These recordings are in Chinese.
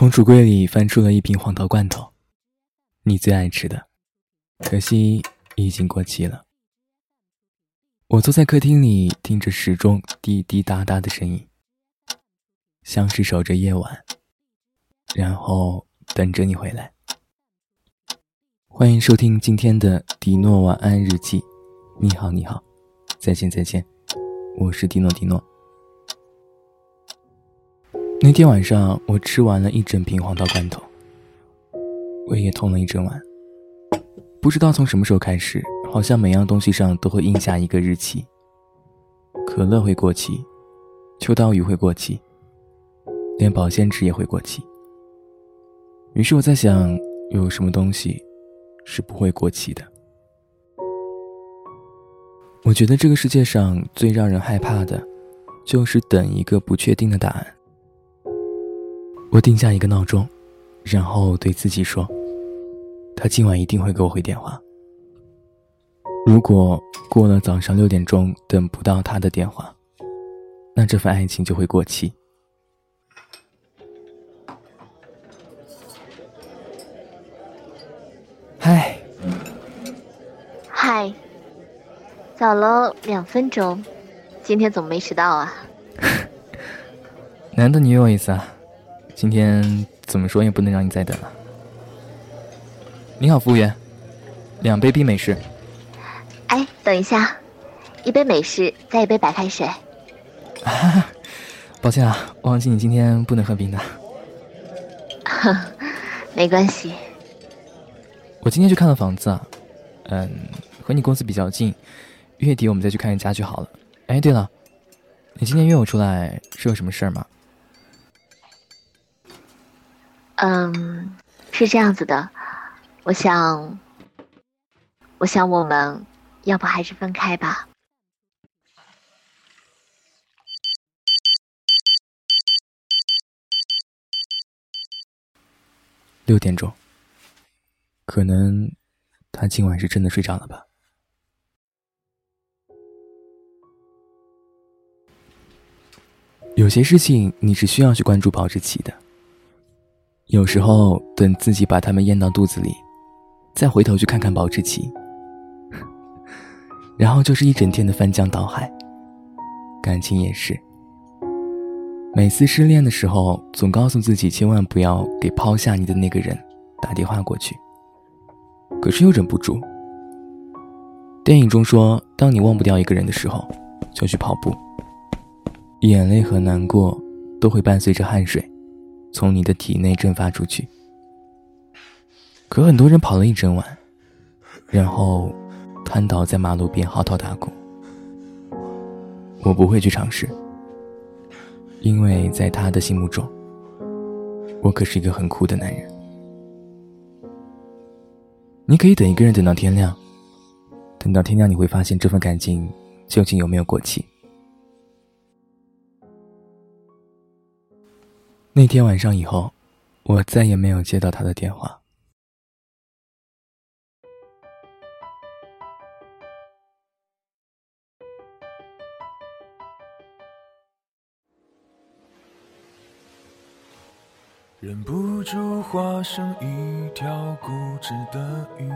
从橱柜里翻出了一瓶黄桃罐头，你最爱吃的，可惜已经过期了。我坐在客厅里，听着时钟滴滴答答的声音，像是守着夜晚，然后等着你回来。欢迎收听今天的迪诺晚安日记。你好，你好，再见，再见，我是迪诺，迪诺。那天晚上，我吃完了一整瓶黄桃罐头，胃也痛了一整晚。不知道从什么时候开始。好像每样东西上都会印下一个日期。可乐会过期，秋刀鱼会过期，连保鲜纸也会过期。于是我在想，有什么东西是不会过期的？我觉得这个世界上最让人害怕的，就是等一个不确定的答案。我定下一个闹钟，然后对自己说，他今晚一定会给我回电话。如果过了早上六点钟等不到他的电话，那这份爱情就会过期。嗨，嗨，早了两分钟，今天怎么没迟到啊？难得你有意思啊，今天怎么说也不能让你再等了。你好，服务员，两杯冰美式。哎，等一下，一杯美式，再一杯白开水。抱歉啊，忘记你今天不能喝冰的。没关系。我今天去看了房子啊，嗯，和你公司比较近，月底我们再去看一家就好了。哎，对了，你今天约我出来是有什么事儿吗？嗯，是这样子的，我想，我想我们。要不还是分开吧。六点钟，可能他今晚是真的睡着了吧。有些事情你是需要去关注保质期的。有时候等自己把它们咽到肚子里，再回头去看看保质期。然后就是一整天的翻江倒海。感情也是，每次失恋的时候，总告诉自己千万不要给抛下你的那个人打电话过去，可是又忍不住。电影中说，当你忘不掉一个人的时候，就去跑步，眼泪和难过都会伴随着汗水，从你的体内蒸发出去。可很多人跑了一整晚，然后。瘫倒在马路边嚎啕大哭，我不会去尝试，因为在他的心目中，我可是一个很酷的男人。你可以等一个人等到天亮，等到天亮你会发现这份感情究竟有没有过期。那天晚上以后，我再也没有接到他的电话。忍不住化成一条固执的鱼，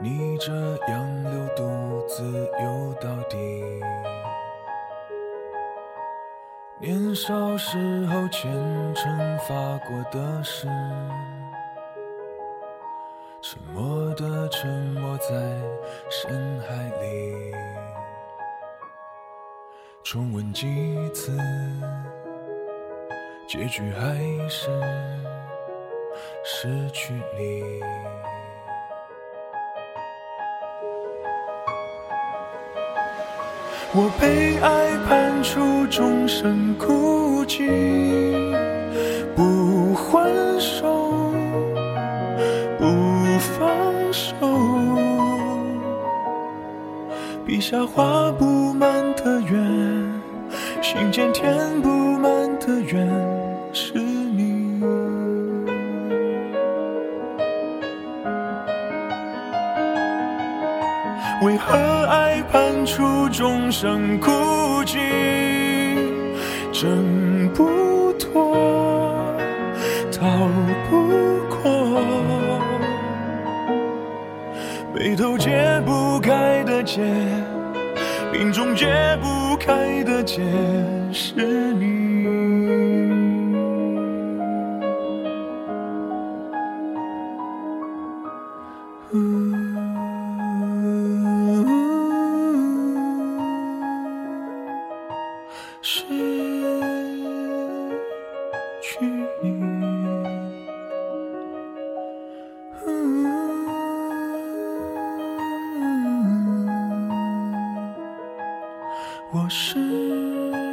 逆着洋流独自游到底。年少时候虔诚发过的誓，沉默的沉没在深海里，重温几次。结局还是失去你。我被爱判处终身孤寂，不还手，不放手，笔下画不满的圆，心间填不满的缘。是你，为何出众生孤寂？挣不脱逃不过，眉头解不开的结，命中解不开的结，是你。去，我是。